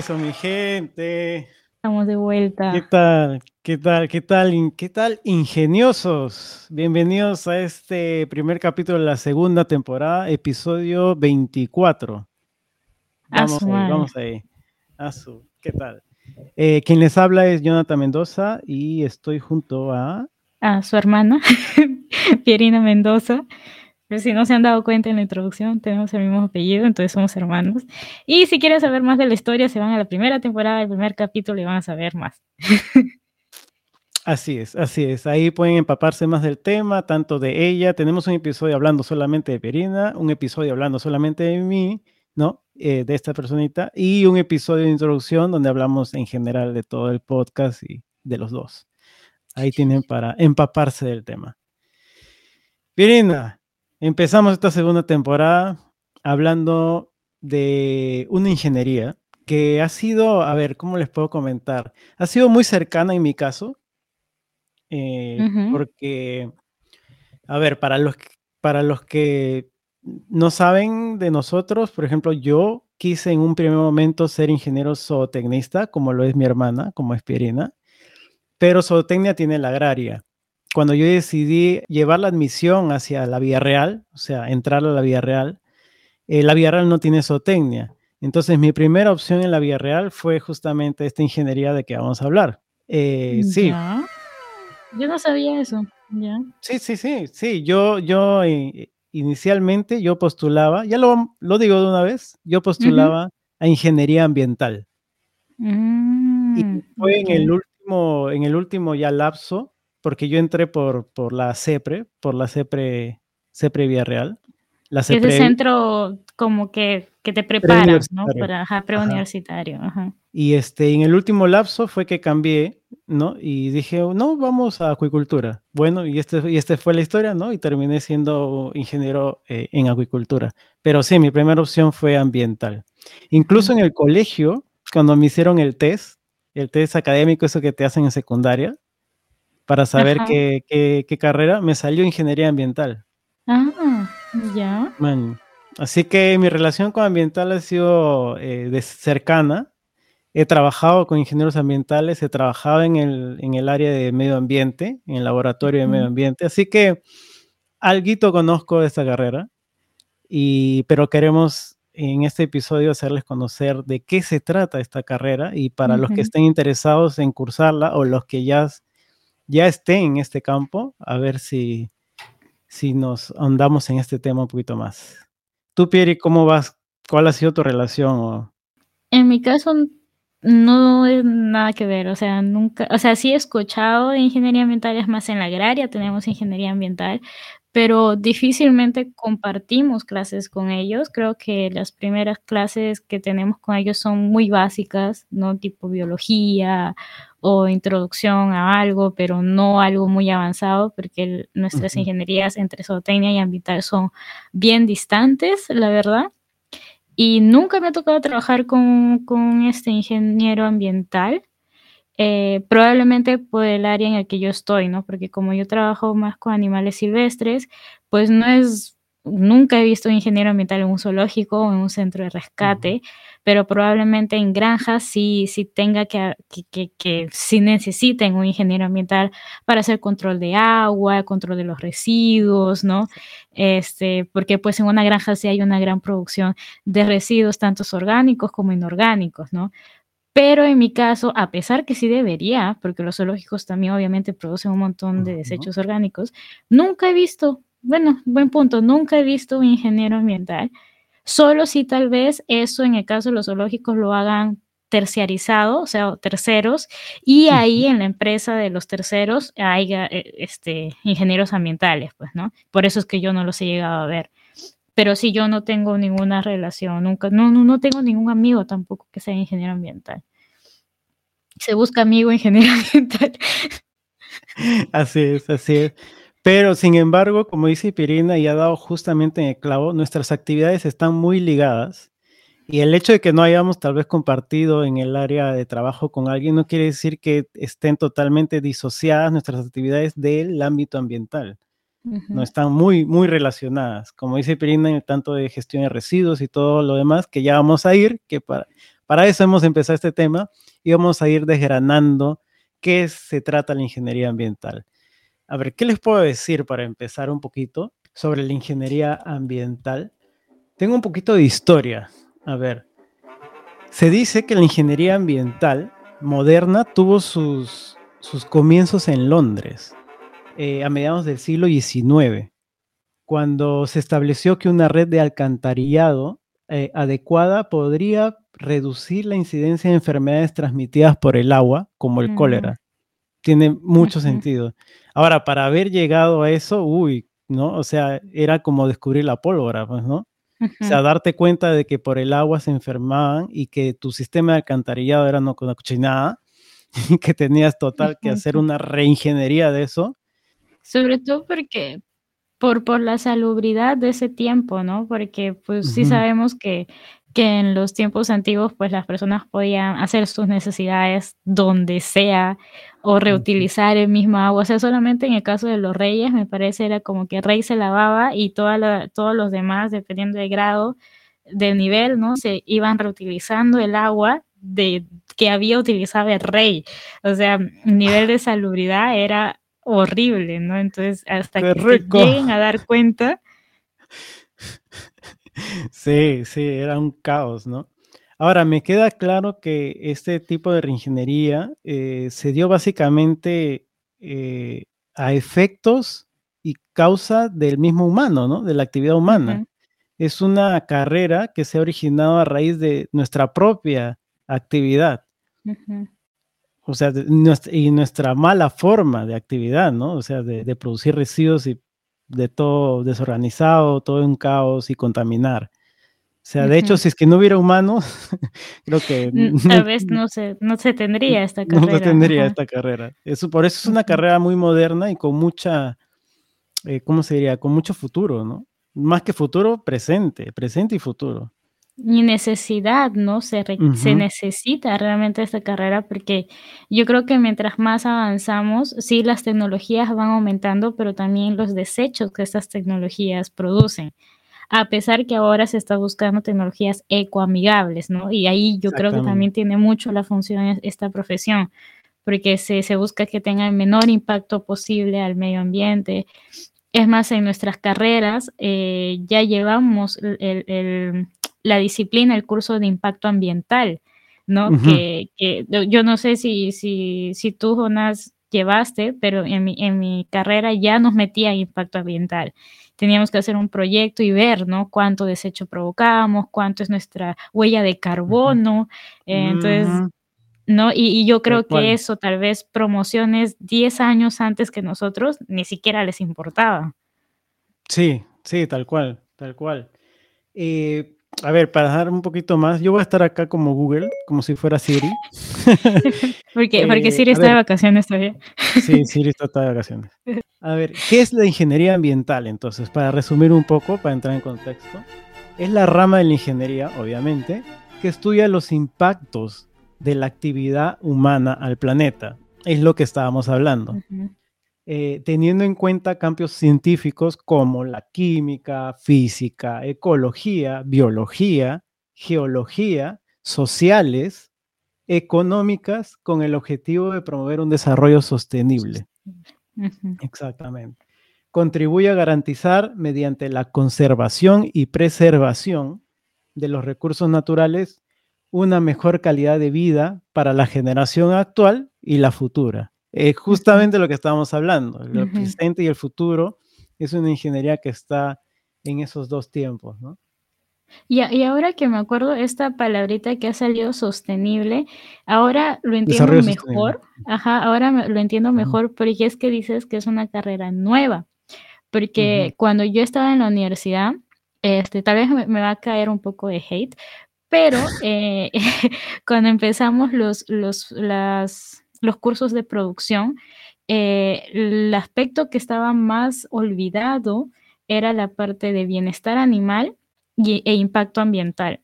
Eso, mi gente. Estamos de vuelta. ¿Qué tal? ¿Qué tal? ¿Qué tal? ¿Qué tal, ingeniosos? Bienvenidos a este primer capítulo de la segunda temporada, episodio 24. A Vamos su ahí, vamos ahí. A su, ¿qué tal? Eh, quien les habla es Jonathan Mendoza y estoy junto a... A su hermana, Pierina Mendoza. Pero si no se han dado cuenta en la introducción, tenemos el mismo apellido, entonces somos hermanos. Y si quieren saber más de la historia, se van a la primera temporada, el primer capítulo y van a saber más. Así es, así es. Ahí pueden empaparse más del tema, tanto de ella. Tenemos un episodio hablando solamente de Pierina, un episodio hablando solamente de mí, ¿no? Eh, de esta personita, y un episodio de introducción donde hablamos en general de todo el podcast y de los dos. Ahí tienen para empaparse del tema. Pierina, empezamos esta segunda temporada hablando de una ingeniería que ha sido, a ver, ¿cómo les puedo comentar? Ha sido muy cercana en mi caso, eh, porque, a ver, para los, para los que no saben de nosotros, por ejemplo, yo quise en un primer momento ser ingeniero zootecnista, como lo es mi hermana, como es Pierina, pero zootecnia tiene la agraria. Cuando yo decidí llevar la admisión hacia la vía real, o sea, entrar a la vía real, eh, la vía real no tiene zootecnia. Entonces, mi primera opción en la vía real fue justamente esta ingeniería de que vamos a hablar. Eh, sí, Ya. Yo no sabía eso. Ya. Sí, sí, sí, sí. Yo, yo eh, inicialmente yo postulaba, ya lo, lo digo de una vez, yo postulaba a ingeniería ambiental. Y Mm, fue en el último, en el último ya lapso, porque yo entré por, por la CEPRE, por la CEPRE, CEPRE Vía Real. La Que es el CEPRE centro como que, que te prepara, ¿no? Para ajá, preuniversitario. Ajá. Y este, en el último lapso fue que cambié, ¿no? Y dije, no, vamos a acuicultura. Bueno, y este, y este fue la historia, ¿no? Y terminé siendo ingeniero eh, en acuicultura. Pero sí, mi primera opción fue ambiental. Incluso en el colegio, cuando me hicieron el test, el test académico, eso que te hacen en secundaria, para saber qué, qué, qué carrera, me salió ingeniería ambiental. Ah, ya. Man. Así que mi relación con ambiental ha sido eh, de cercana. He trabajado con ingenieros ambientales, he trabajado en el, en el área de medio ambiente, en el laboratorio de medio ambiente. Así que alguito conozco de esta carrera, y, pero queremos en este episodio hacerles conocer de qué se trata esta carrera y para los que estén interesados en cursarla o los que ya, ya estén en este campo, a ver si, si nos ahondamos en este tema un poquito más. Tú, Pieri, ¿cómo vas? ¿Cuál ha sido tu relación? En mi caso, no es nada que ver, o sea, nunca, o sea, sí he escuchado de ingeniería ambiental, es más en la agraria tenemos ingeniería ambiental, pero difícilmente compartimos clases con ellos. Creo que las primeras clases que tenemos con ellos son muy básicas, ¿no? Tipo biología o introducción a algo, pero no algo muy avanzado, porque el- nuestras Ujú. ingenierías entre zootecnia y ambiental son bien distantes, la verdad. Y nunca me ha tocado trabajar con, con este ingeniero ambiental, eh, probablemente por el área en el que yo estoy, ¿no? Porque como yo trabajo más con animales silvestres, pues no es, nunca he visto un ingeniero ambiental en un zoológico o en un centro de rescate, pero probablemente en granjas sí, sí tenga que, que, que, que sí necesiten un ingeniero ambiental para hacer control de agua, control de los residuos, ¿no? Este, porque pues en una granja sí hay una gran producción de residuos, tanto orgánicos como inorgánicos, ¿no? Pero en mi caso, a pesar que sí debería, porque los zoológicos también obviamente producen un montón de desechos orgánicos, nunca he visto, bueno, buen punto, nunca he visto un ingeniero ambiental. Solo si tal vez eso en el caso de los zoológicos lo hagan terciarizado, o sea, terceros, y ahí en la empresa de los terceros haya eh, este, ingenieros ambientales, pues, ¿no? Por eso es que yo no los he llegado a ver. Pero sí, yo no tengo ninguna relación, nunca, no, no, no tengo ningún amigo tampoco que sea ingeniero ambiental. Se busca amigo ingeniero ambiental. Así es, así es. Pero sin embargo, como dice Pirina y ha dado justamente en el clavo, nuestras actividades están muy ligadas Y el hecho de que no hayamos tal vez compartido en el área de trabajo con alguien no quiere decir que estén totalmente disociadas nuestras actividades del ámbito ambiental. No están muy, muy relacionadas. Como dice Pirina, en el tanto de gestión de residuos y todo lo demás, que ya vamos a ir, que para, para eso hemos empezado este tema y vamos a ir desgranando qué se trata la ingeniería ambiental. A ver, ¿qué les puedo decir para empezar un poquito sobre la ingeniería ambiental? Tengo un poquito de historia a ver, se dice que la ingeniería ambiental moderna tuvo sus, sus comienzos en Londres eh, a mediados del siglo XIX, cuando se estableció que una red de alcantarillado eh, adecuada podría reducir la incidencia de enfermedades transmitidas por el agua, como el cólera. Tiene mucho sentido. Ahora, para haber llegado a eso, uy, ¿no? O sea, era como descubrir la pólvora, pues, ¿no? O sea, darte cuenta de que por el agua se enfermaban y que tu sistema de alcantarillado era no con una cochinada y que tenías total que hacer una reingeniería de eso. Sobre todo porque por, por la salubridad de ese tiempo, ¿no? Porque pues sí sabemos que que en los tiempos antiguos pues las personas podían hacer sus necesidades donde sea o reutilizar el mismo agua. O sea, solamente en el caso de los reyes me parece era como que el rey se lavaba y toda todos los demás, dependiendo del grado, del nivel, ¿no? Se iban reutilizando el agua de, que había utilizado el rey. O sea, el nivel de salubridad era horrible, ¿no? Entonces, hasta que lleguen a dar cuenta Sí, sí, era un caos, ¿no? Ahora, me queda claro que este tipo de reingeniería eh, se dio básicamente eh, a efectos y causa del mismo humano, ¿no? De la actividad humana. Es una carrera que se ha originado a raíz de nuestra propia actividad. O sea, y nuestra mala forma de actividad, ¿no? O sea, de, de producir residuos y de todo desorganizado, todo un caos y contaminar. O sea, de hecho, si es que no hubiera humanos, creo que... Tal vez no se, no se tendría esta carrera. No se tendría esta carrera. Eso, por eso es una carrera muy moderna y con mucha, eh, ¿cómo se diría? Con mucho futuro, ¿no? Más que futuro, presente, presente y futuro. Y necesidad, ¿no? Se, se necesita realmente esta carrera porque yo creo que mientras más avanzamos, sí, las tecnologías van aumentando, pero también los desechos que estas tecnologías producen a pesar que ahora se está buscando tecnologías ecoamigables, ¿no? Y ahí yo creo que también tiene mucho la función esta profesión, porque se, se busca que tenga el menor impacto posible al medio ambiente. Es más, en nuestras carreras eh, ya llevamos el, la disciplina, el curso de impacto ambiental, ¿no? que, que, yo no sé si, si, si tú, Jonas, llevaste, pero en mi, en mi carrera ya nos metía impacto ambiental. Teníamos que hacer un proyecto y ver, ¿no? Cuánto desecho provocábamos, cuánto es nuestra huella de carbono. Eh, entonces, ¿no? Y, yo creo que eso, tal vez promociones 10 años antes que nosotros, ni siquiera les importaba. Sí, sí, tal cual, tal cual. Eh, a ver, para dar un poquito más, yo voy a estar acá como Google, como si fuera Siri. porque, porque eh, Siri está de vacaciones todavía. sí, Siri está de vacaciones. A ver, ¿qué es la ingeniería ambiental entonces? Para resumir un poco, para entrar en contexto. Es la rama de la ingeniería, obviamente, que estudia los impactos de la actividad humana al planeta. Es lo que estábamos hablando. Eh, teniendo en cuenta cambios científicos como la química, física, ecología, biología, geología, sociales, económicas, con el objetivo de promover un desarrollo sostenible. Exactamente. Contribuye a garantizar mediante la conservación y preservación de los recursos naturales una mejor calidad de vida para la generación actual y la futura. Es justamente lo que estábamos hablando, el presente y el futuro es una ingeniería que está en esos dos tiempos, ¿no? Y, y, ahora que me acuerdo, esta palabrita que ha salido sostenible, ahora lo entiendo mejor. Ajá, ahora lo entiendo mejor porque es que dices que es una carrera nueva. Porque cuando yo estaba en la universidad, este, tal vez me, va a caer un poco de hate, pero eh, cuando empezamos los, los, las, los cursos de producción, eh, el aspecto que estaba más olvidado era la parte de bienestar animal e impacto ambiental.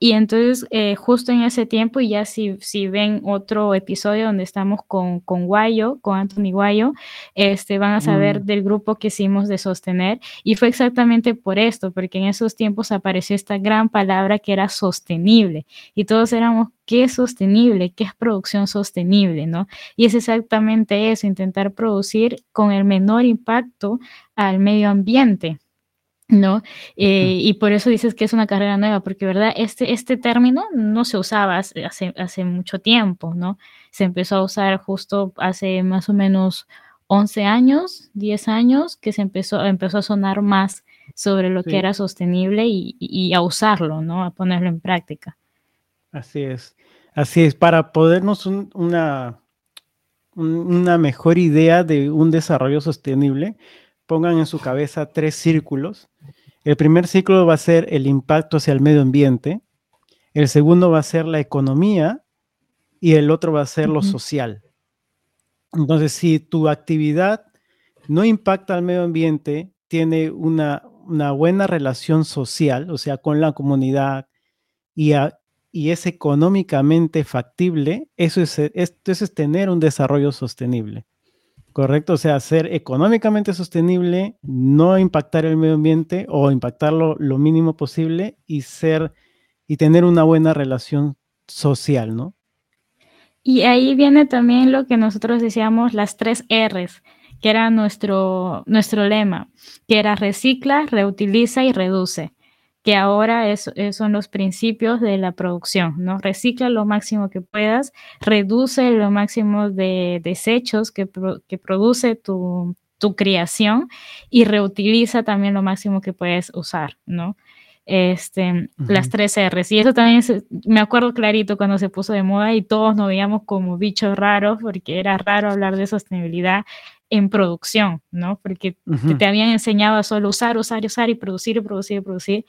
Y entonces, eh, justo en ese tiempo, y ya si, si ven otro episodio donde estamos con, con Guayo, con Anthony Guayo, este, van a saber Mm. del grupo que hicimos de sostener. Y fue exactamente por esto, porque en esos tiempos apareció esta gran palabra que era sostenible. Y todos éramos, ¿qué es sostenible? ¿Qué es producción sostenible? ¿no? Y es exactamente eso, intentar producir con el menor impacto al medio ambiente. ¿No? Eh, y por eso dices que es una carrera nueva, porque, ¿verdad? Este, este término no se usaba hace, hace, mucho tiempo, ¿no? Se empezó a usar justo hace más o menos 11 años, 10 años, que se empezó, empezó a sonar más sobre lo Sí. que era sostenible y, y a usarlo, ¿no? A ponerlo en práctica. Así es. Así es, para podernos un- una, un- una mejor idea de un desarrollo sostenible, pongan en su cabeza tres círculos. El primer círculo va a ser el impacto hacia el medio ambiente, el segundo va a ser la economía y el otro va a ser lo social. Entonces, si tu actividad no impacta al medio ambiente, tiene una, una buena relación social, o sea, con la comunidad y, a- y es económicamente factible, eso es, esto es tener un desarrollo sostenible. Correcto, o sea, ser económicamente sostenible, no impactar el medio ambiente o impactarlo lo mínimo posible y ser y tener una buena relación social, ¿no? Y ahí viene también lo que nosotros decíamos, las tres R's, que era nuestro, nuestro lema, que era recicla, reutiliza y reduce, que ahora es, es- son los principios de la producción, ¿no? Recicla lo máximo que puedas, reduce lo máximo de desechos que, pro- que produce tu, tu creación y reutiliza también lo máximo que puedes usar, ¿no? Este, las tres R's. Y eso también me acuerdo clarito cuando se puso de moda y todos nos veíamos como bichos raros porque era raro hablar de sostenibilidad en producción, ¿no? Porque te, Ujú. te habían enseñado a solo usar, usar, usar y producir, y producir, y producir,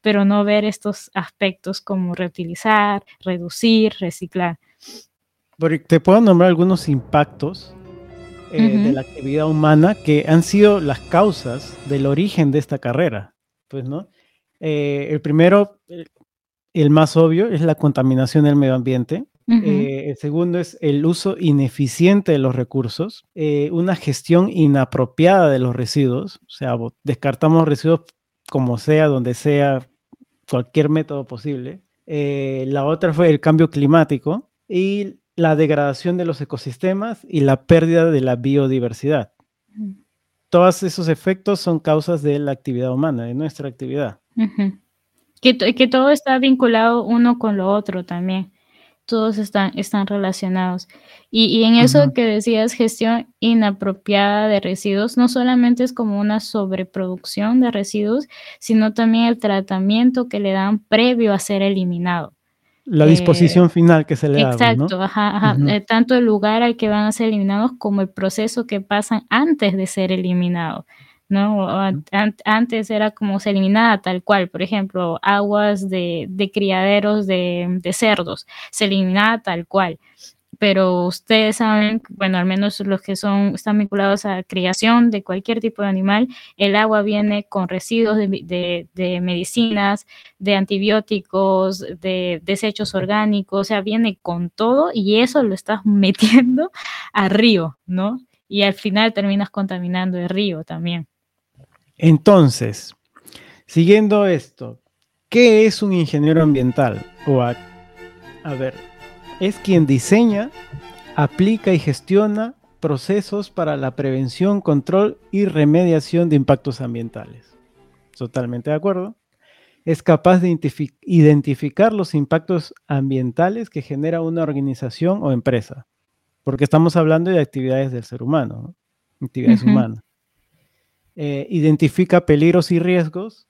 pero no ver estos aspectos como reutilizar, reducir, reciclar. Porque te puedo nombrar algunos impactos eh, de Ujú. la actividad humana que han sido las causas del origen de esta carrera. Pues, ¿no? Eh, el primero, el más obvio, es la contaminación del medio ambiente. Eh, el segundo es el uso ineficiente de los recursos, eh, una gestión inapropiada de los residuos, o sea, descartamos residuos como sea, donde sea, cualquier método posible. Eh, la otra fue el cambio climático y la degradación de los ecosistemas y la pérdida de la biodiversidad. Todos esos efectos son causas de la actividad humana, de nuestra actividad. Que todo está vinculado uno con lo otro también. Todos están, están relacionados. Y, y en eso que decías, gestión inapropiada de residuos, no solamente es como una sobreproducción de residuos, sino también el tratamiento que le dan previo a ser eliminado. La Eh, disposición final que se le da, ¿no? Exacto, ajá. Eh, tanto el lugar al que van a ser eliminados como el proceso que pasan antes de ser eliminado, ¿no? Antes era como se eliminaba tal cual, por ejemplo, aguas de, de criaderos de, de cerdos, se eliminaba tal cual. Pero ustedes saben, bueno, al menos los que son, están vinculados a criación de cualquier tipo de animal, el agua viene con residuos de, de- de medicinas, de antibióticos, de desechos orgánicos, o sea, viene con todo y eso lo estás metiendo al río, ¿no? Y al final terminas contaminando el río también. Entonces, siguiendo esto, ¿qué es un ingeniero ambiental? O a, a ver, es quien diseña, aplica y gestiona procesos para la prevención, control y remediación de impactos ambientales. Totalmente de acuerdo. Es capaz de identifi- identificar los impactos ambientales que genera una organización o empresa, porque estamos hablando de actividades del ser humano, ¿no? actividades humanas. Eh, identifica peligros y riesgos,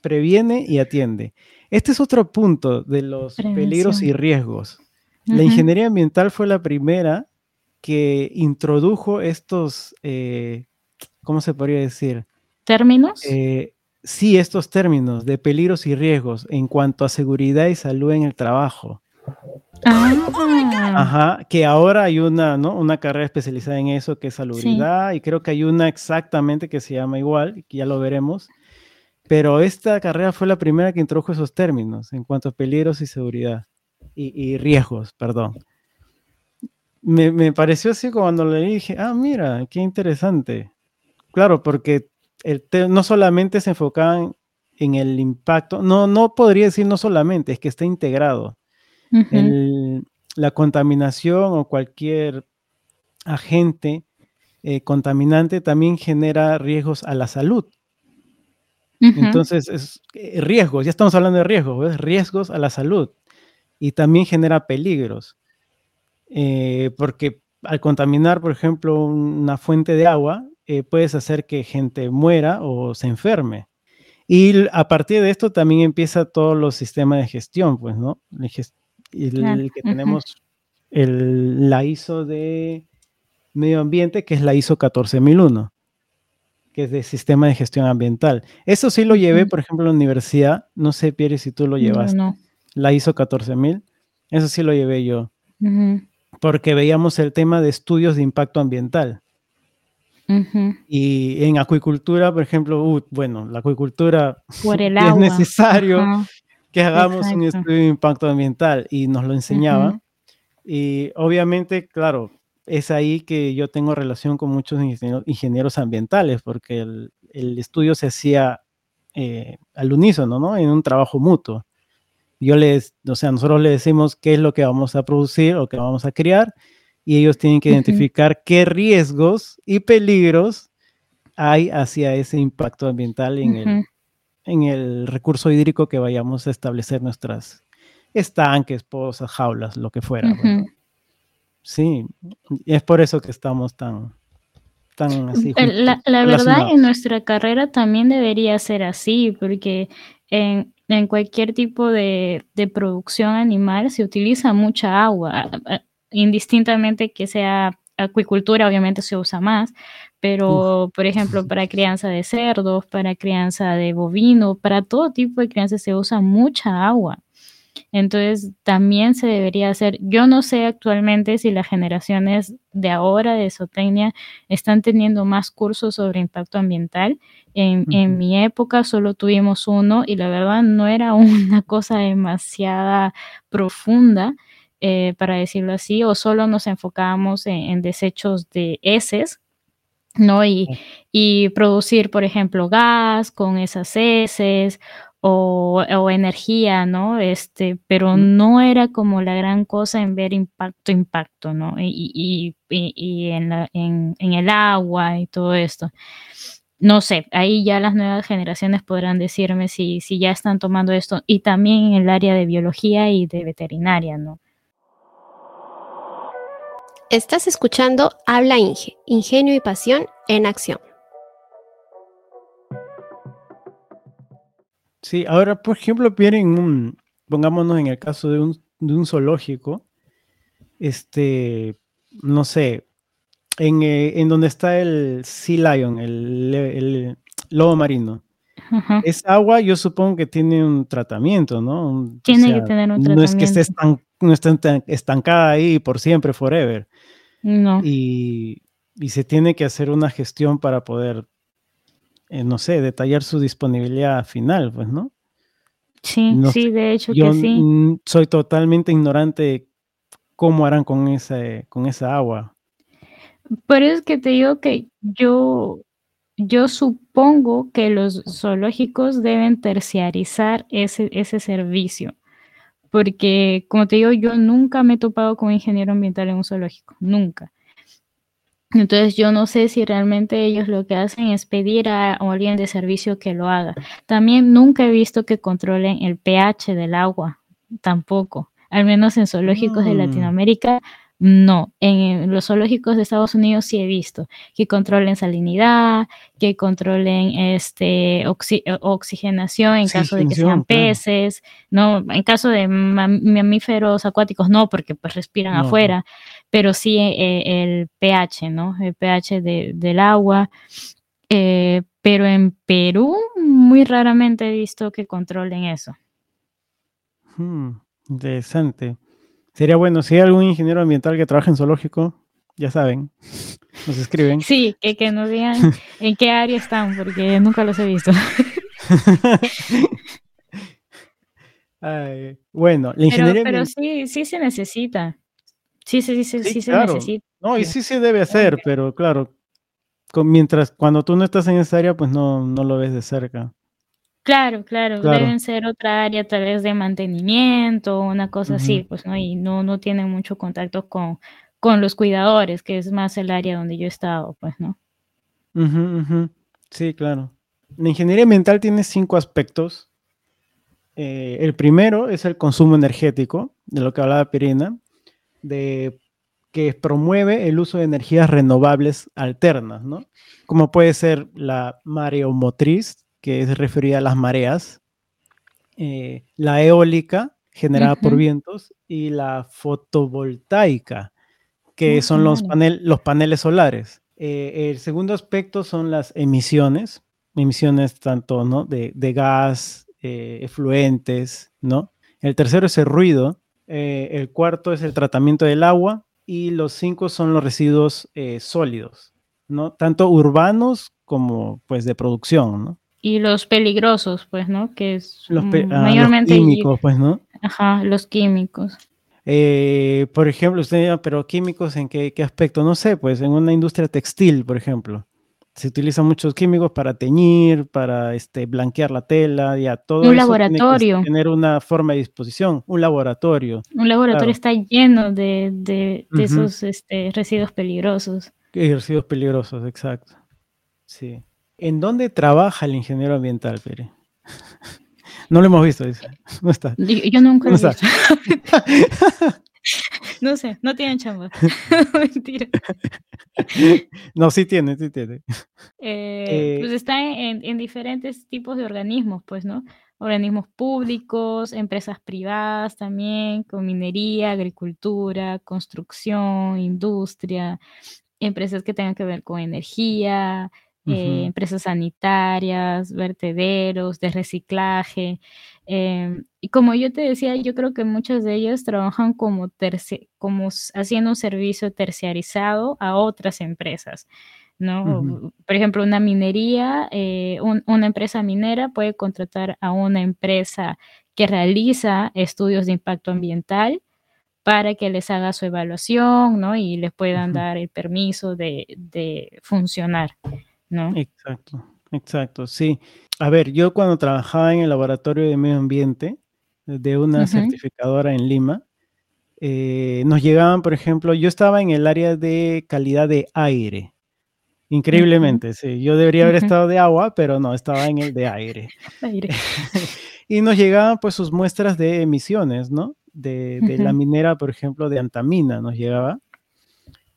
previene y atiende. Este es otro punto de los peligros y riesgos. La ingeniería ambiental fue la primera que introdujo estos, eh, ¿cómo se podría decir? ¿Términos? Eh, sí, estos términos de peligros y riesgos en cuanto a seguridad y salud en el trabajo. Ah, Ajá, que ahora hay una, ¿no? Una carrera especializada en eso que es sí. salubridad y creo que hay una exactamente que se llama igual, que ya lo veremos. pero esta carrera fue la primera que introdujo esos términos en cuanto a peligros y seguridad y, riesgos, perdón. Me, pareció así cuando le dije, ah, mira, qué interesante. Claro, porque el no solamente se enfocaban en el impacto, no, no podría decir no solamente, es que está integrado. La contaminación o cualquier agente eh, contaminante también genera riesgos a la salud. Entonces, es, eh, riesgos, ya estamos hablando de riesgos, riesgos a la salud y también genera peligros. Eh, porque al contaminar, por ejemplo, una fuente de agua, puedes hacer que gente muera o se enferme. Y a partir de esto también empieza todos los sistemas de gestión, pues, ¿no? El, que tenemos el, la ISO de medio ambiente, que es la ISO 14001, que es de sistema de gestión ambiental. Eso sí lo llevé, por ejemplo, en la universidad. No sé, Pierre, si tú lo llevaste. No, La ISO 14000. Eso sí lo llevé yo. Porque veíamos el tema de estudios de impacto ambiental. Y en acuicultura, por ejemplo, uh, bueno, la acuicultura es necesario que hagamos un estudio de impacto ambiental y nos lo enseñaba. Y obviamente, claro, es ahí que yo tengo relación con muchos ingenieros, ambientales, porque el, estudio se hacía eh, al unísono, ¿no? En un trabajo mutuo. Yo les, o sea, nosotros les decimos qué es lo que vamos a producir o qué vamos a crear y ellos tienen que identificar qué riesgos y peligros hay hacia ese impacto ambiental en, el, en el recurso hídrico que vayamos a establecer nuestras estanques, pozas, jaulas, lo que fuera. Sí, es por eso que estamos tan, tan así. la, verdad, en nuestra carrera también debería ser así, porque en, en cualquier tipo de, de, producción animal se utiliza mucha agua indistintamente que sea acuicultura, obviamente se usa más, pero por ejemplo para crianza de cerdos, para crianza de bovino, para todo tipo de crianza se usa mucha agua. Entonces también se debería hacer, yo no sé actualmente si las generaciones de ahora de zootecnia están teniendo más cursos sobre impacto ambiental. En, en, mi época solo tuvimos uno y la verdad no era una cosa demasiada profunda. Eh, para decirlo así, o solo nos enfocábamos en, desechos de heces, ¿no? Y, y, producir, por ejemplo, gas con esas heces o, o, energía, ¿no? Este, pero no era como la gran cosa en ver impacto, impacto, ¿no? Y, y, y en, la, en, en, el agua y todo esto. No sé, ahí ya las nuevas generaciones podrán decirme si, si ya están tomando esto y también en el área de biología y de veterinaria, ¿no? Estás escuchando Habla Inge, Ingenio y Pasión en Acción. Sí, ahora, por ejemplo, vienen pongámonos en el caso de un, zoológico, este, no sé, en, eh, donde está el Sea Lion, el, lobo marino. Esa agua yo supongo que tiene un tratamiento, ¿no? tiene que tener un tratamiento. No es que esté no esté estancada ahí por siempre, forever. No. Y, se tiene que hacer una gestión para poder, eh, no sé, detallar su disponibilidad final, pues, ¿no? Sí, sí, de hecho que sí. Soy totalmente ignorante de cómo harán con, ese, con esa agua. Por eso es que te digo que yo, yo supongo que los zoológicos deben terciarizar ese, ese servicio porque como te digo, yo nunca me he topado con ingeniero ambiental en un zoológico, nunca. Entonces yo no sé si realmente ellos lo que hacen es pedir a, alguien de servicio que lo haga. También nunca he visto que controlen el pH del agua, tampoco. Al menos en zoológicos de mm. Latinoamérica no, en los zoológicos de Estados Unidos sí he visto que controlen salinidad, que controlen este oxigenación en caso de que sean peces, no, en caso de mamíferos acuáticos no, porque pues respiran afuera, pero sí eh, el pH, ¿no? El pH del agua. Eh, pero en Perú muy raramente he visto que controlen eso. Hmm, interesante. Sería bueno, si hay algún ingeniero ambiental que trabaje en zoológico, ya saben, nos escriben. Sí, que, que nos digan en qué área están, porque nunca los he visto. Ay, bueno, la ingeniería pero sí, sí se necesita. Sí, sí, sí, Sí, sí se necesita. No, y sí se debe hacer, pero claro, con- mientras cuando tú no estás en esa área, pues no, no lo ves de cerca. Claro, claro, Claro. deben ser otra área tal vez de mantenimiento, una cosa así, pues, ¿no? Y no, no tienen mucho contacto con, con los cuidadores, que es más el área donde yo he estado, pues, ¿no? Sí, claro. La ingeniería ambiental tiene cinco aspectos. Eh, el primero es el consumo energético, de lo que hablaba Pirina, de que promueve el uso de energías renovables alternas, ¿no? Como puede ser la mareomotriz, que es referida a las mareas, eh, la eólica, generada por vientos, y la fotovoltaica, que Ah, son los, panel- los paneles solares. Eh, el segundo aspecto son las emisiones, emisiones tanto ¿no? de, de gas, eh, efluentes, ¿no? El tercero es el ruido, eh, el cuarto es el tratamiento del agua y los cinco son los residuos sólidos, ¿no? Tanto urbanos como pues de producción, ¿no? Y los peligrosos, pues, ¿no? Que es Los, ah, los mayormente, y- químicos, pues, ¿no? ajá, los químicos. Eh, por ejemplo, usted pero químicos en qué, qué aspecto? No sé, pues en una industria textil, por ejemplo, se utilizan muchos químicos para teñir, para este, blanquear la tela, ya todo Un eso tiene que laboratorio. tener una forma de disposición, un laboratorio, Un laboratorio Claro. está lleno de, de, esos este, residuos peligrosos. ejercicios peligrosos, exacto. Sí. ¿En dónde trabaja el ingeniero ambiental, Pere? No lo hemos visto, dice. No está. Yo, yo nunca lo he visto. No sé, no tienen chamba. Mentira. No, sí tiene, sí tiene. Eh, Eh, pues está en, en diferentes tipos de organismos, pues, ¿no? Organismos públicos, empresas privadas también, con minería, agricultura, construcción, industria, empresas que tengan que ver con energía, eh, empresas sanitarias, vertederos, de reciclaje. em, y como yo te decía, yo creo que muchas de ellas trabajan como, como haciendo un servicio terciarizado a otras empresas. ¿no? Por ejemplo, una minería, eh, un- una empresa minera puede contratar a una empresa que realiza estudios de impacto ambiental para que les haga su evaluación, ¿no? Y les puedan dar el permiso de, de funcionar, ¿no? Exacto, exacto, sí. A ver, yo cuando trabajaba en el laboratorio de medio ambiente de una certificadora en Lima, eh, nos llegaban, por ejemplo, yo estaba en el área de calidad de aire. Increíblemente, sí. Yo debería haber estado de agua, pero no, estaba en el de aire. Aire. y nos llegaban pues sus muestras de emisiones, ¿no? De, de la minera, por ejemplo, de antamina nos llegaba.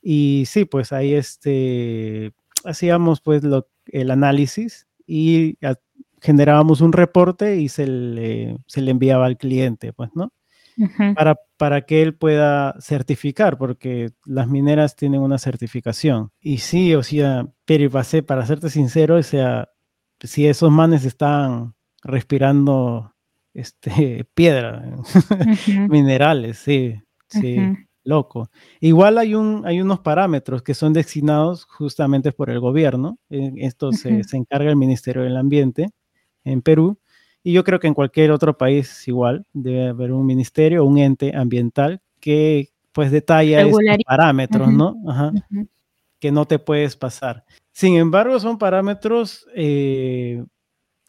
Y sí, pues ahí este, hacíamos pues lo, el análisis y a- generábamos un reporte y se le, se le enviaba al cliente, pues, ¿no? Para, para que él pueda certificar, porque las mineras tienen una certificación. Y sí, o sea, pero pasé, para serte sincero, o sea, si esos manes están respirando este, piedra, minerales, sí, sí. Loco. Igual hay, un, hay unos parámetros que son designados justamente por el gobierno. Esto se, encarga el Ministerio del Ambiente en Perú. Y yo creo que en cualquier otro país igual, debe haber un ministerio o un ente ambiental que pues detalla estos parámetros. ¿no? Ajá, que no te puedes pasar. Sin embargo, son parámetros eh,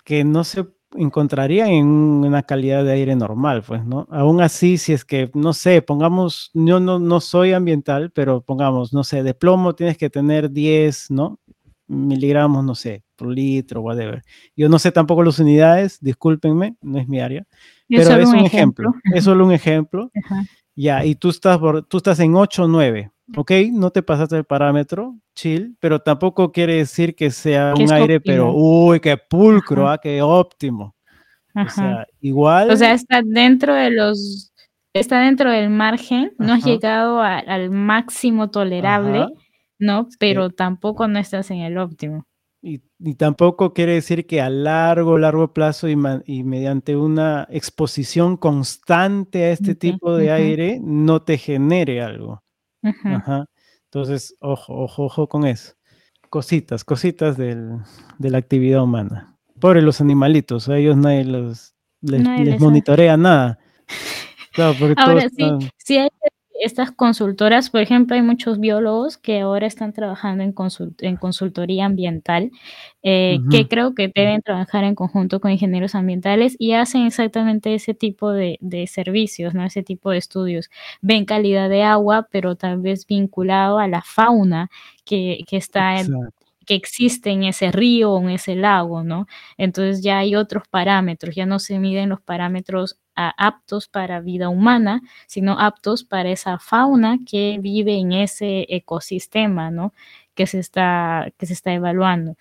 que no se encontrarían en una calidad de aire normal, pues, ¿no? Aún así, si es que, no sé, pongamos, yo no, no soy ambiental, pero pongamos, no sé, de plomo tienes que tener 10, ¿no? Miligramos, no sé, por litro, whatever. Yo no sé tampoco las unidades, discúlpenme, no es mi área, pero es un un ejemplo, es solo un ejemplo. Ajá. Ya, y tú estás, por- tú estás en 8 o 9, ¿ok? No te pasaste el parámetro, chill, pero tampoco quiere decir que sea un aire, pero uy, qué pulcro, ah, qué óptimo. O sea, igual, O sea, está dentro de los, está dentro del margen, no has llegado a- al máximo tolerable, ajá, ¿no? sí, Pero tampoco no estás en el óptimo. y, y tampoco quiere decir que a largo, largo plazo y, mediante una exposición constante a este tipo de aire no te genere algo. Ajá. Entonces, ojo, ojo, ojo con eso. Cositas, cositas del- de la actividad humana. Pobre los animalitos, a ellos nadie los, les, Nadie les les monitorea nada. Claro, porque todos Ahora sí, están- sí hay estas consultoras, por ejemplo, hay muchos biólogos que ahora están trabajando en, consul- en consultoría ambiental, eh, que creo que deben trabajar en conjunto con ingenieros ambientales y hacen exactamente ese tipo de, de servicios, ¿no? Ese tipo de estudios. Ven calidad de agua, pero tal vez vinculado a la fauna que, que está en- que existe en ese río o en ese lago, ¿no? Entonces ya hay otros parámetros, ya no se miden los parámetros aptos para vida humana, sino aptos para esa fauna que vive en ese ecosistema, ¿no? Que se está, que se está evaluando.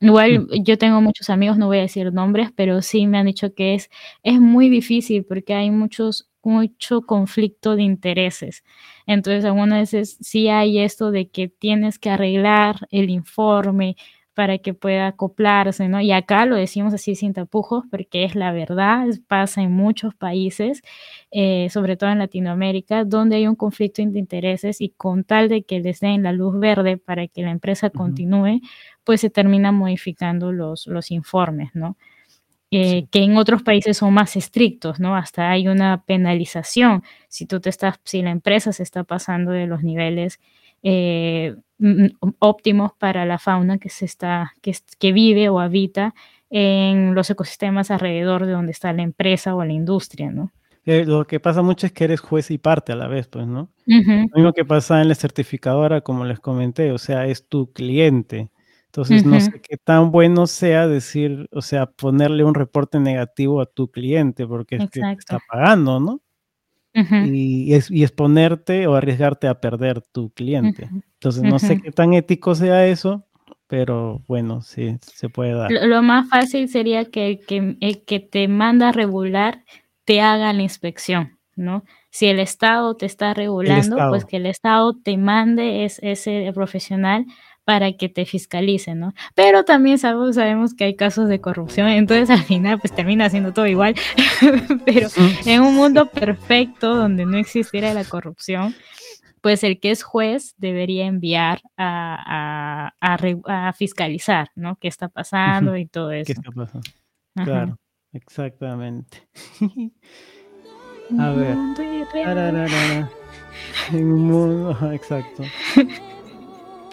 Igual yo tengo muchos amigos, no voy a decir nombres, pero sí me han dicho que es, es muy difícil porque hay muchos, mucho conflicto de intereses. Entonces, algunas veces sí hay esto de que tienes que arreglar el informe para que pueda acoplarse, ¿no? Y acá lo decimos así sin tapujos porque es la verdad, pasa en muchos países, eh, sobre todo en Latinoamérica, donde hay un conflicto de intereses y con tal de que les den la luz verde para que la empresa continúe, pues se terminan modificando los, los informes, ¿no? Eh, Sí. que en otros países son más estrictos, ¿no? Hasta hay una penalización si tú te estás, si la empresa se está pasando de los niveles eh, óptimos para la fauna que se está, que, que vive o habita en los ecosistemas alrededor de donde está la empresa o la industria, ¿no? Eh, lo que pasa mucho es que eres juez y parte a la vez, pues, ¿no? Lo mismo que pasa en la certificadora, como les comenté, o sea, es tu cliente. Entonces, no sé qué tan bueno sea decir, o sea, ponerle un reporte negativo a tu cliente, porque es que te está pagando, ¿no? Ujú, Y, y es, y exponerte o arriesgarte a perder tu cliente. Entonces, no sé ujú. qué tan ético sea eso, pero bueno, sí, se puede dar. Lo, lo más fácil sería que el que, el que te manda a regular te haga la inspección, ¿no? Si el Estado te está regulando, pues que el Estado te mande es- ese profesional para que te fiscalice, ¿no? Pero también sabemos, sabemos que hay casos de corrupción, entonces al final pues termina siendo todo igual, pero en un mundo perfecto donde no existiera la corrupción, pues el que es juez debería enviar a, a- a re- a fiscalizar, ¿no? ¿Qué está pasando y todo ¿Qué eso? está pasando? Ajá. Claro, exactamente. A ver. En un mundo, exacto.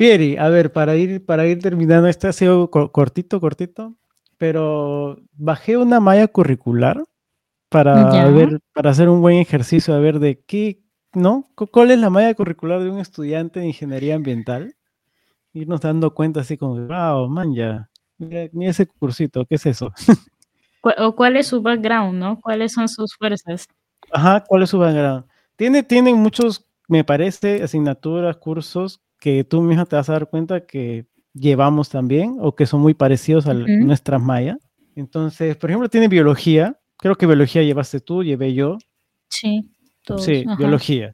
Pieri, a ver, para ir, para ir terminando, este ha sido co- cortito, cortito, pero bajé una malla curricular para Ya. ver, para hacer un buen ejercicio, a ver de qué, ¿no? Cu- ¿Cuál es la malla curricular de un estudiante de ingeniería ambiental? Irnos dando cuenta así como, wow, man, ya, mira, mira ese cursito, ¿qué es eso? O cuál es su background, ¿no? ¿Cuáles son sus fuerzas? Ajá, ¿cuál es su background? Tiene, tienen muchos, me parece, asignaturas, cursos que tú misma te vas a dar cuenta que llevamos también o que son muy parecidos a nuestras mallas. Entonces, por ejemplo, tiene biología. Creo que biología llevaste tú, llevé yo. Sí, todos. Sí, ajá. biología.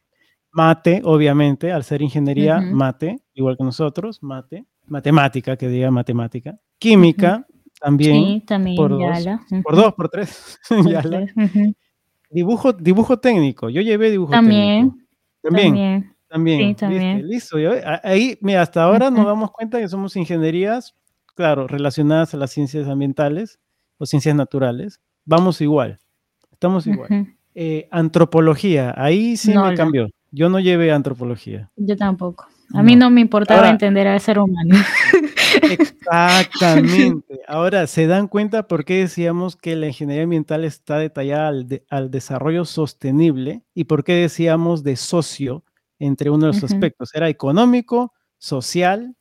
Mate, obviamente, al ser ingeniería, mate, igual que nosotros, mate. Matemática, que diga matemática. Química, también. Sí, también, por dos. Yala. Por dos, por tres. por. Dibujo, dibujo técnico. Yo llevé dibujo También, técnico. También. también. También, Sí, ¿viste? también. Listo. yo- ahí, mira, hasta ahora nos damos cuenta que somos ingenierías, claro, relacionadas a las ciencias ambientales o ciencias naturales. Vamos igual, estamos igual. Eh, antropología, ahí sí No, me cambió. Yo no llevé antropología. Yo tampoco. A mí No. no me importaba Ahora- entender al ser humano. Exactamente. Ahora, ¿se dan cuenta por qué decíamos que la ingeniería ambiental está detallada al, de- al desarrollo sostenible y por qué decíamos de socio entre uno de los aspectos? Era económico, social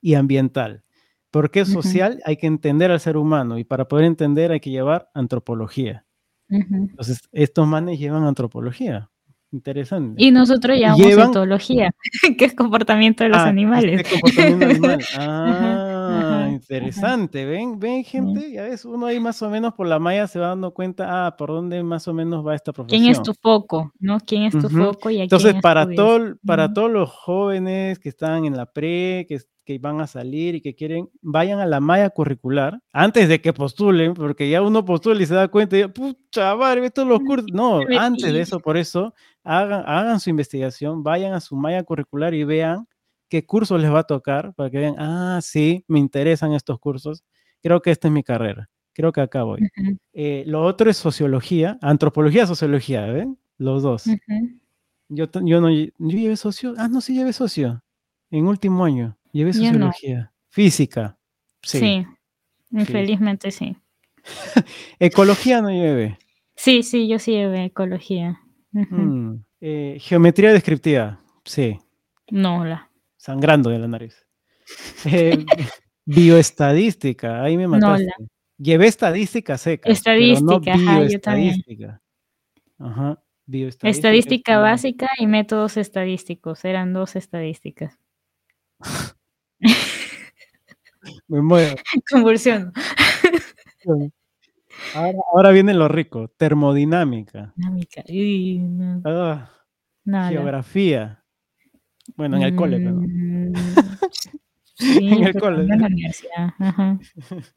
y ambiental. ¿Por qué social? Hay que entender al ser humano y para poder entender hay que llevar antropología. Entonces, estos manes llevan antropología. Interesante. Y nosotros llamamos etología, que es comportamiento de los Ah, animales. este comportamiento animal. Ah, interesante. ¿Ven? ¿Ven, gente? Ya ves, uno ahí más o menos por la malla se va dando cuenta, ah, por dónde más o menos va esta profesión. ¿Quién es tu foco? ¿No? ¿Quién es tu foco y a Entonces, quién para, todo, para todos los jóvenes que están en la pre, que, que van a salir y que quieren, vayan a la malla curricular antes de que postulen, porque ya uno postula y se da cuenta, y, pucha, madre, todos los cursos. No, antes de eso, por eso, hagan, hagan su investigación, vayan a su malla curricular y vean qué curso les va a tocar, para que vean, ah, sí, me interesan estos cursos, creo que esta es mi carrera. Creo que acá voy. Eh, lo otro es sociología, antropología, sociología, ¿ven? Los dos. Yo, no yo llevé socio. Ah, no, sí llevé socio. En último año. Llevé no. sociología. Física. Sí. Sí, infelizmente sí. Ecología no llevé. Sí, sí, yo sí llevé ecología. Mm, eh, geometría descriptiva. Sí. No, la. Sangrando de la nariz. Eh, bioestadística. Ahí me No, mataste. la. Llevé estadística seca. Estadística, pero no ajá, yo también. bioestadística. Ajá. Bioestadística. es Estadística básica y métodos estadísticos. Eran dos estadísticas. Me muero. Convulsión. Ahora, ahora viene lo rico. Termodinámica. Dinámica. Uy, no, Ah, geografía. Bueno, en el cole, pero. Mm, Sí, En el pero cole. en la universidad. Ajá.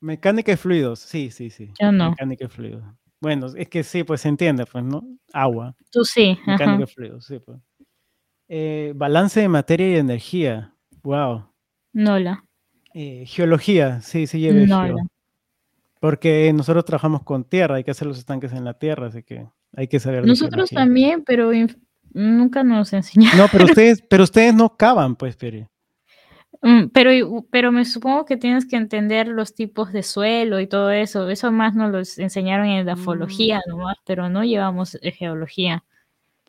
Mecánica y fluidos. Sí, sí, sí. Yo no. Mecánica y fluidos. Bueno, es que sí, pues se entiende, pues, ¿no? Agua. Tú sí. Mecánica Ajá. y fluidos, sí, pues. Eh, balance de materia y energía. Wow. No la. Eh, geología, sí, sí llevé No geo. la. Porque nosotros trabajamos con tierra, hay que hacer los estanques en la tierra, así que hay que saber Nosotros geología. también, pero nunca nos enseñaron. No, pero ustedes, pero ustedes no cavan, pues, Pere. Mm, Pero, pero me supongo que tienes que entender los tipos de suelo y todo eso. Eso más nos lo enseñaron en dafología Mm. nomás, pero no llevamos eh, geología.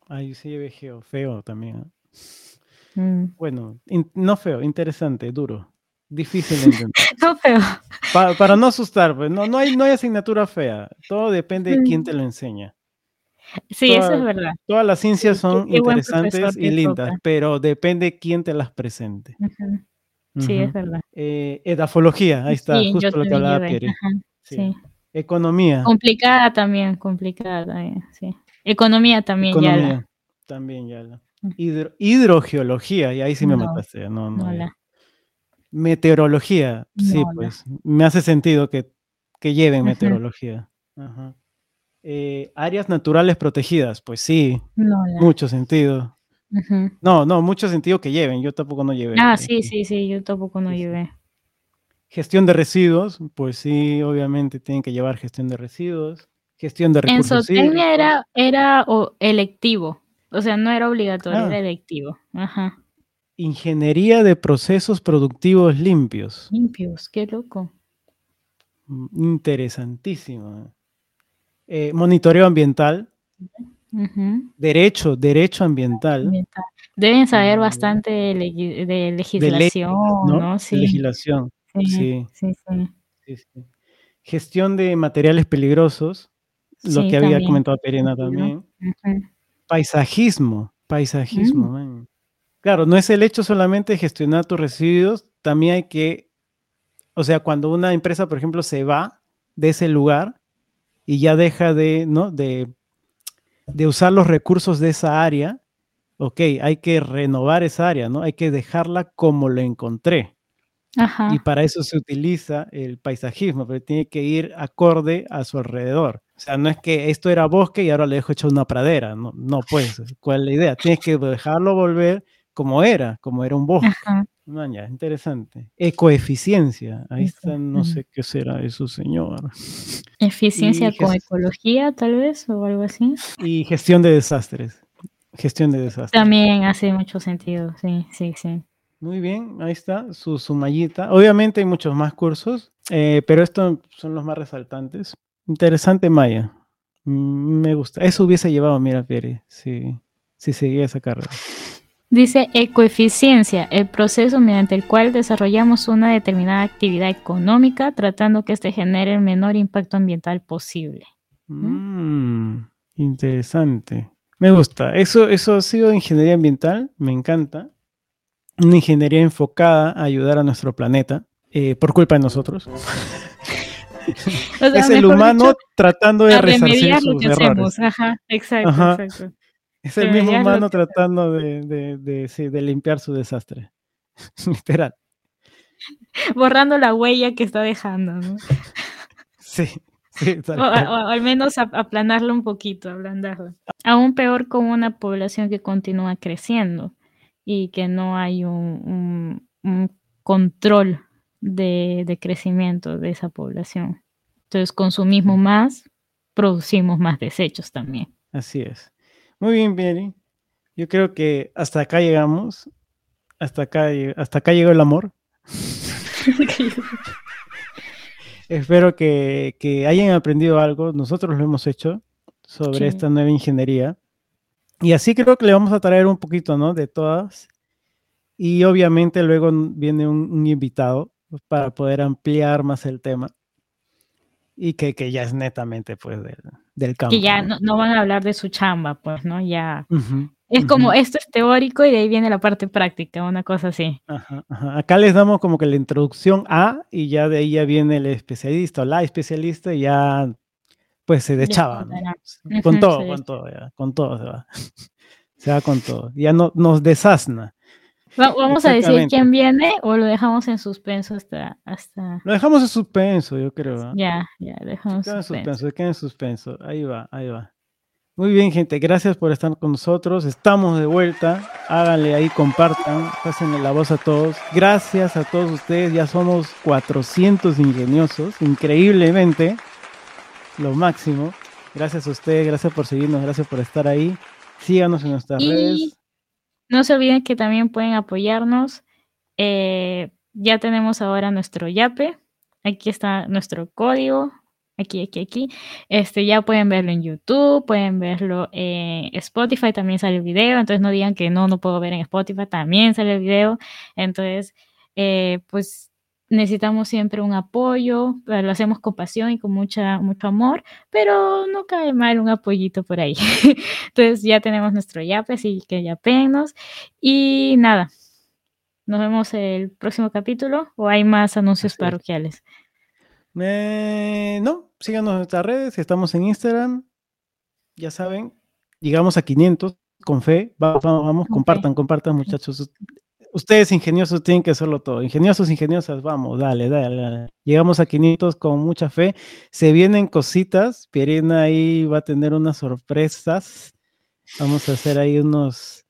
Ay, sí llevé geo, feo también. ¿ah? Mm. Bueno, no feo, interesante, duro, difícil de entender. No, Pa- para no asustar, pues, no, no, hay, no hay asignatura fea, todo depende de quién Mm. te lo enseña. Sí, eso es verdad. Todas las ciencias son qué- interesantes y lindas, toca. pero depende quién te las presente. Sí, es verdad. Eh, edafología, ahí está, Sí, justo lo que hablaba Sí. sí. Economía, Complicada también, complicada también, sí. Economía también ya economía, la. también ya la. Mm. Hidro- hidrogeología, y ahí sí me No, mataste, no, no. Ya. Meteorología, sí, pues, me hace sentido que, que lleven meteorología. Ajá. Eh, áreas naturales protegidas, pues sí, No la. mucho sentido. No, no, mucho sentido que lleven, yo tampoco no llevé. Ah, sí, sí, sí, yo tampoco no Sí, llevé. Gestión de residuos, pues sí, obviamente tienen que llevar gestión de residuos. Gestión de En recursos zootecnia hídricos. era, era o- electivo, o sea, no era obligatorio, Ah. era electivo. Ajá. Ingeniería de procesos productivos limpios. Limpios, qué loco. Mm, Interesantísimo. Eh, monitoreo ambiental. Derecho, derecho ambiental. Ambiental. Deben saber Mm. bastante de, de De ley, legislación, ¿no? ¿no? De Sí, legislación. sí. Gestión de materiales peligrosos. Lo que había también. comentado Perena también. Paisajismo. Paisajismo. Mm. Claro, no es el hecho solamente de gestionar tus residuos, también hay que, o sea, cuando una empresa, por ejemplo, se va de ese lugar y ya deja de, ¿no? De, de usar los recursos de esa área, ok, hay que renovar esa área, ¿no? Hay que dejarla como la encontré. Ajá. Y para eso se utiliza el paisajismo, pero tiene que ir acorde a su alrededor. O sea, no es que esto era bosque y ahora le dejo hecho una pradera. No, no pues, ¿cuál es la idea? Tienes que dejarlo volver como era, como era un bosque. Ajá. Man, ya, interesante. Ecoeficiencia. Ahí está, no sé qué será eso, señor. Eficiencia Y con ecología, tal vez, o algo así. Y gestión de desastres. Gestión de desastres. También hace mucho sentido, sí, sí, sí. Muy bien, ahí está su, su mallita. Obviamente hay muchos más cursos, eh, pero estos son los más resaltantes. Interesante malla. Mm, Me gusta. Eso hubiese llevado, mira, Pere, si, si seguía esa carrera. Dice ecoeficiencia, el proceso mediante el cual desarrollamos una determinada actividad económica tratando que éste genere el menor impacto ambiental posible. Mm, interesante. Me gusta. Eso, eso ha sido ingeniería ambiental, me encanta. Una ingeniería enfocada a ayudar a nuestro planeta, eh, por culpa de nosotros. O sea, es el humano dicho, tratando de resarcir remediar lo sus que errores. hacemos. Ajá, exacto, Ajá. exacto. Es el mismo humano que tratando de, de, de, sí, de limpiar su desastre. Literal. Borrando la huella que está dejando, ¿no? Sí, sí, O, al menos ap- aplanarla un poquito, ablandarla. Aún peor con una población que continúa creciendo y que no hay un, un- un control de, de crecimiento de esa población. Entonces consumimos más, producimos más desechos también. Así es. Muy bien, Pieri. Yo creo que hasta acá llegamos. Hasta acá, hasta acá llegó el amor. Espero que, que, hayan aprendido algo. Nosotros lo hemos hecho sobre Sí. esta nueva ingeniería. Y así creo que le vamos a traer un poquito, ¿no? De todas. Y obviamente luego viene un, un invitado para poder ampliar más el tema. Y que, que ya es netamente, pues, del campo. Que ya ¿no? no, van a hablar de su chamba, pues, ¿no? Ya. Es como esto es teórico y de ahí viene la parte práctica, una cosa así. Ajá, ajá. Acá les damos como que la introducción a y ya de ahí ya viene el especialista o la especialista y ya pues se Les deschaba, ¿no? Con todo, con todo, ya, con todo se va. Se va con todo. Ya no, nos desasna. Va- ¿Vamos a decir quién viene o lo dejamos en suspenso hasta... hasta... Lo dejamos en suspenso, yo creo. ¿ah? Ya, ya, dejamos en suspenso. suspenso, queda en suspenso. Ahí va, ahí va. Muy bien, gente. Gracias por estar con nosotros. Estamos de vuelta. Háganle ahí, compartan, pásenle la voz a todos. Gracias a todos ustedes. Ya somos 400 ingeniosos. Increíblemente. Lo máximo. Gracias a ustedes. Gracias por seguirnos. Gracias por estar ahí. Síganos en nuestras Y redes. No se olviden que también pueden apoyarnos. eh, ya tenemos ahora nuestro Yape. Aquí está nuestro código. Aquí, aquí, aquí. Este, ya pueden verlo en YouTube, pueden verlo en Spotify, también sale el video. Entonces no digan que no, no puedo ver en Spotify, también sale el video. Entonces, eh, pues necesitamos siempre un apoyo, eh, lo hacemos con pasión y con mucha, mucho amor, pero no cae mal un apoyito por ahí. Entonces ya tenemos nuestro yape, así que yapéennos. Y nada, nos vemos el próximo capítulo o hay más anuncios parroquiales. Eh, no, síganos en nuestras redes. Estamos en Instagram. Ya saben, llegamos a 500 con fe. Vamos, vamos. Compartan, compartan, muchachos. Ustedes ingeniosos tienen que hacerlo todo. Ingeniosos, ingeniosas, vamos, dale, dale, dale. Llegamos a 500 con mucha fe. Se vienen cositas. Pierina ahí va a tener unas sorpresas. Vamos a hacer ahí unos,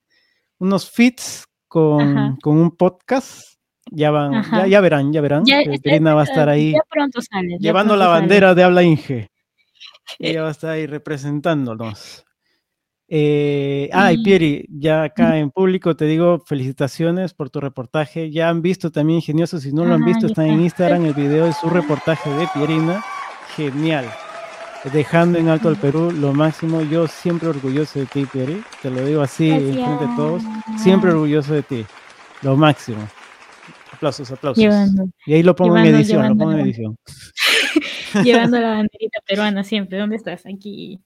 unos fits con, con un podcast. Ya van, ya, verán, ya verán. Ya, va a estar ahí ya pronto sale. ya llevando la sale. bandera de habla Inge. Ella va a estar ahí representándonos. Eh, ah, y Pieri, ya acá en público te digo felicitaciones por tu reportaje. Ya han visto también Ingenioso, si no lo han Ajá, visto, está en. Instagram el video de su reportaje de Pierina. Genial. Dejando en alto al Perú lo máximo. Yo siempre orgulloso de ti, Pieri. Te lo digo así en frente de todos. Siempre orgulloso de ti. Lo máximo. Aplausos, aplausos. Llevando, Y ahí lo pongo en llevando- edición, lo llevando pongo en edición. llevando la banderita peruana siempre. ¿Dónde estás? Aquí.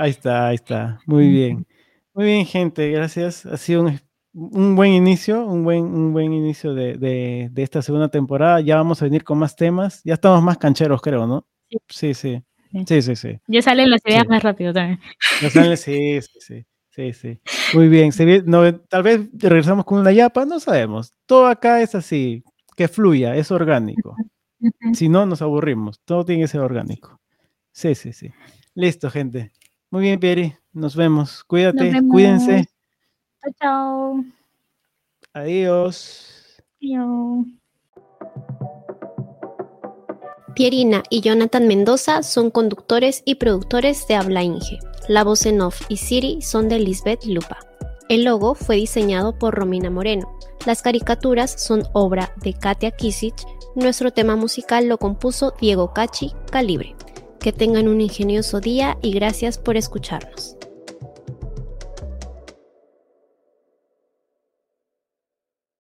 Ahí está, ahí está. Muy bien. Muy bien, gente. Gracias. Ha sido un, un buen inicio, un buen, un buen inicio de, de- de esta segunda temporada. Ya vamos a venir con más temas. Ya estamos más cancheros, creo, ¿no? Sí, sí. Sí. Sí, sí. Ya salen las ideas Sí. más rápido también. Ya sí, sí, sí. Sí, sí. Muy bien. No, tal vez regresamos con una yapa, no sabemos. Todo acá es así, que fluya, es orgánico. Si no, nos aburrimos. Todo tiene que ser orgánico. Sí, sí, sí. Listo, gente. Muy bien, Pieri. Nos vemos. Cuídate, vemos. cuídense. Chao, chao. Adiós. Adiós. Pierina y Jonathan Mendoza son conductores y productores de Habla Inge. La voz en off y Siri son de Lisbeth Lupa. El logo fue diseñado por Romina Moreno. Las caricaturas son obra de Katia Kisich. Nuestro tema musical lo compuso Diego Cachi Calibre. Que tengan un ingenioso día y gracias por escucharnos.